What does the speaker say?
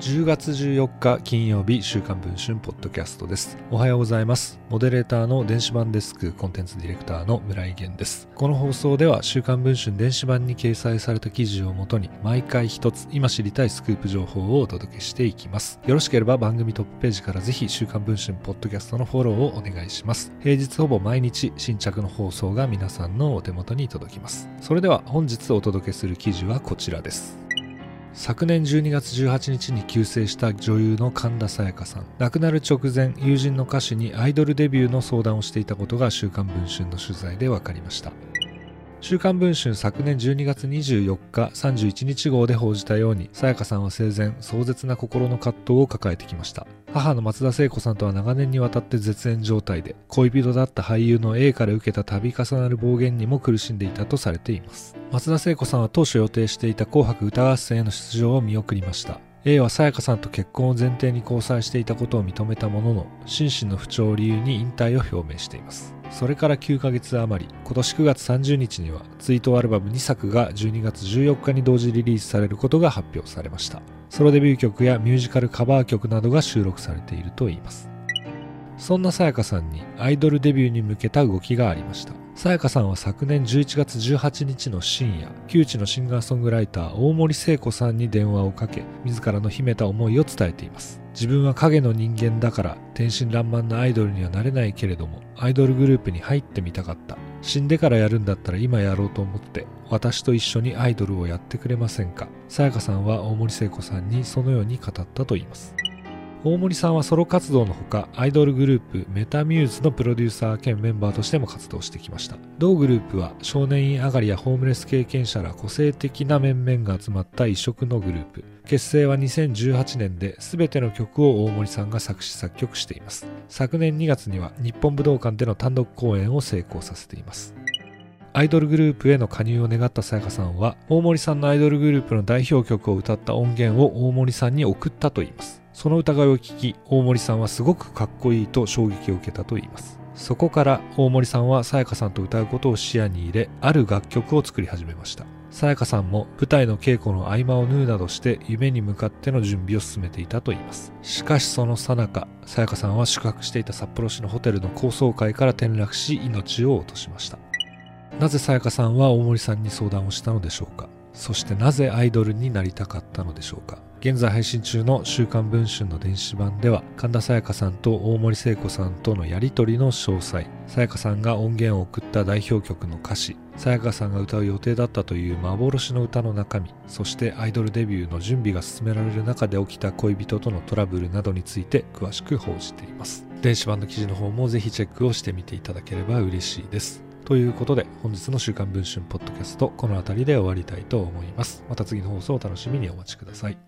10月14日金曜日週刊文春ポッドキャストです。おはようございます。モデレーターの電子版デスクコンテンツディレクターの村井源です。この放送では週刊文春電子版に掲載された記事をもとに毎回一つ今知りたいスクープ情報をお届けしていきます。よろしければ番組トップページからぜひ週刊文春ポッドキャストのフォローをお願いします。平日ほぼ毎日新着の放送が皆さんのお手元に届きます。それでは本日お届けする記事はこちらです。昨年12月18日に急逝した女優の神田沙也加さん。亡くなる直前友人の歌手にアイドルデビューの相談をしていたことが「週刊文春」の取材で分かりました。週刊文春昨年12月24日31日号で報じたように、さやかさんは生前、壮絶な心の葛藤を抱えてきました。母の松田聖子さんとは長年にわたって絶縁状態で、恋人だった俳優の A から受けた度重なる暴言にも苦しんでいたとされています。松田聖子さんは当初予定していた紅白歌合戦への出場を見送りました。A はさやかさんと結婚を前提に交際していたことを認めたものの、心身の不調を理由に引退を表明しています。それから9ヶ月余り、今年9月30日にはツイートアルバム2作が12月14日に同時リリースされることが発表されました。ソロデビュー曲やミュージカルカバー曲などが収録されているといいます。そんなさやかさんにアイドルデビューに向けた動きがありました。さやかさんは昨年11月18日の深夜、旧知のシンガーソングライター大森聖子さんに電話をかけ、自らの秘めた思いを伝えています。自分は影の人間だから天真爛漫なアイドルにはなれないけれども、アイドルグループに入ってみたかった。死んでからやるんだったら今やろうと思って、私と一緒にアイドルをやってくれませんか？さやかさんは大森聖子さんにそのように語ったと言います。大森さんはソロ活動のほかアイドルグループメタミューズのプロデューサー兼メンバーとしても活動してきました。同グループは少年院上がりやホームレス経験者ら個性的な面々が集まった異色のグループ。結成は2018年で全ての曲を大森さんが作詞作曲しています。昨年2月には日本武道館での単独公演を成功させています。アイドルグループへの加入を願ったさやかさんは大森さんのアイドルグループの代表曲を歌った音源を大森さんに送ったといいます。その疑いを聞き大森さんはすごくかっこいいと衝撃を受けたといいます。そこから大森さんはさやかさんと歌うことを視野に入れある楽曲を作り始めました。さやかさんも舞台の稽古の合間を縫うなどして夢に向かっての準備を進めていたといいます。しかしその最中さやかさんは宿泊していた札幌市のホテルの高層階から転落し命を落としました。なぜさやかさんは大森さんに相談をしたのでしょうか。そしてなぜアイドルになりたかったのでしょうか。現在配信中の週刊文春の電子版では神田沙也加さんと大森聖子さんとのやり取りの詳細。沙也加さんが音源を送った代表曲の歌詞。沙也加さんが歌う予定だったという幻の歌の中身。そしてアイドルデビューの準備が進められる中で起きた恋人とのトラブルなどについて詳しく報じています。電子版の記事の方もぜひチェックをしてみていただければ嬉しいです。ということで、本日の週刊文春ポッドキャスト、この辺りで終わりたいと思います。また次の放送をお楽しみにお待ちください。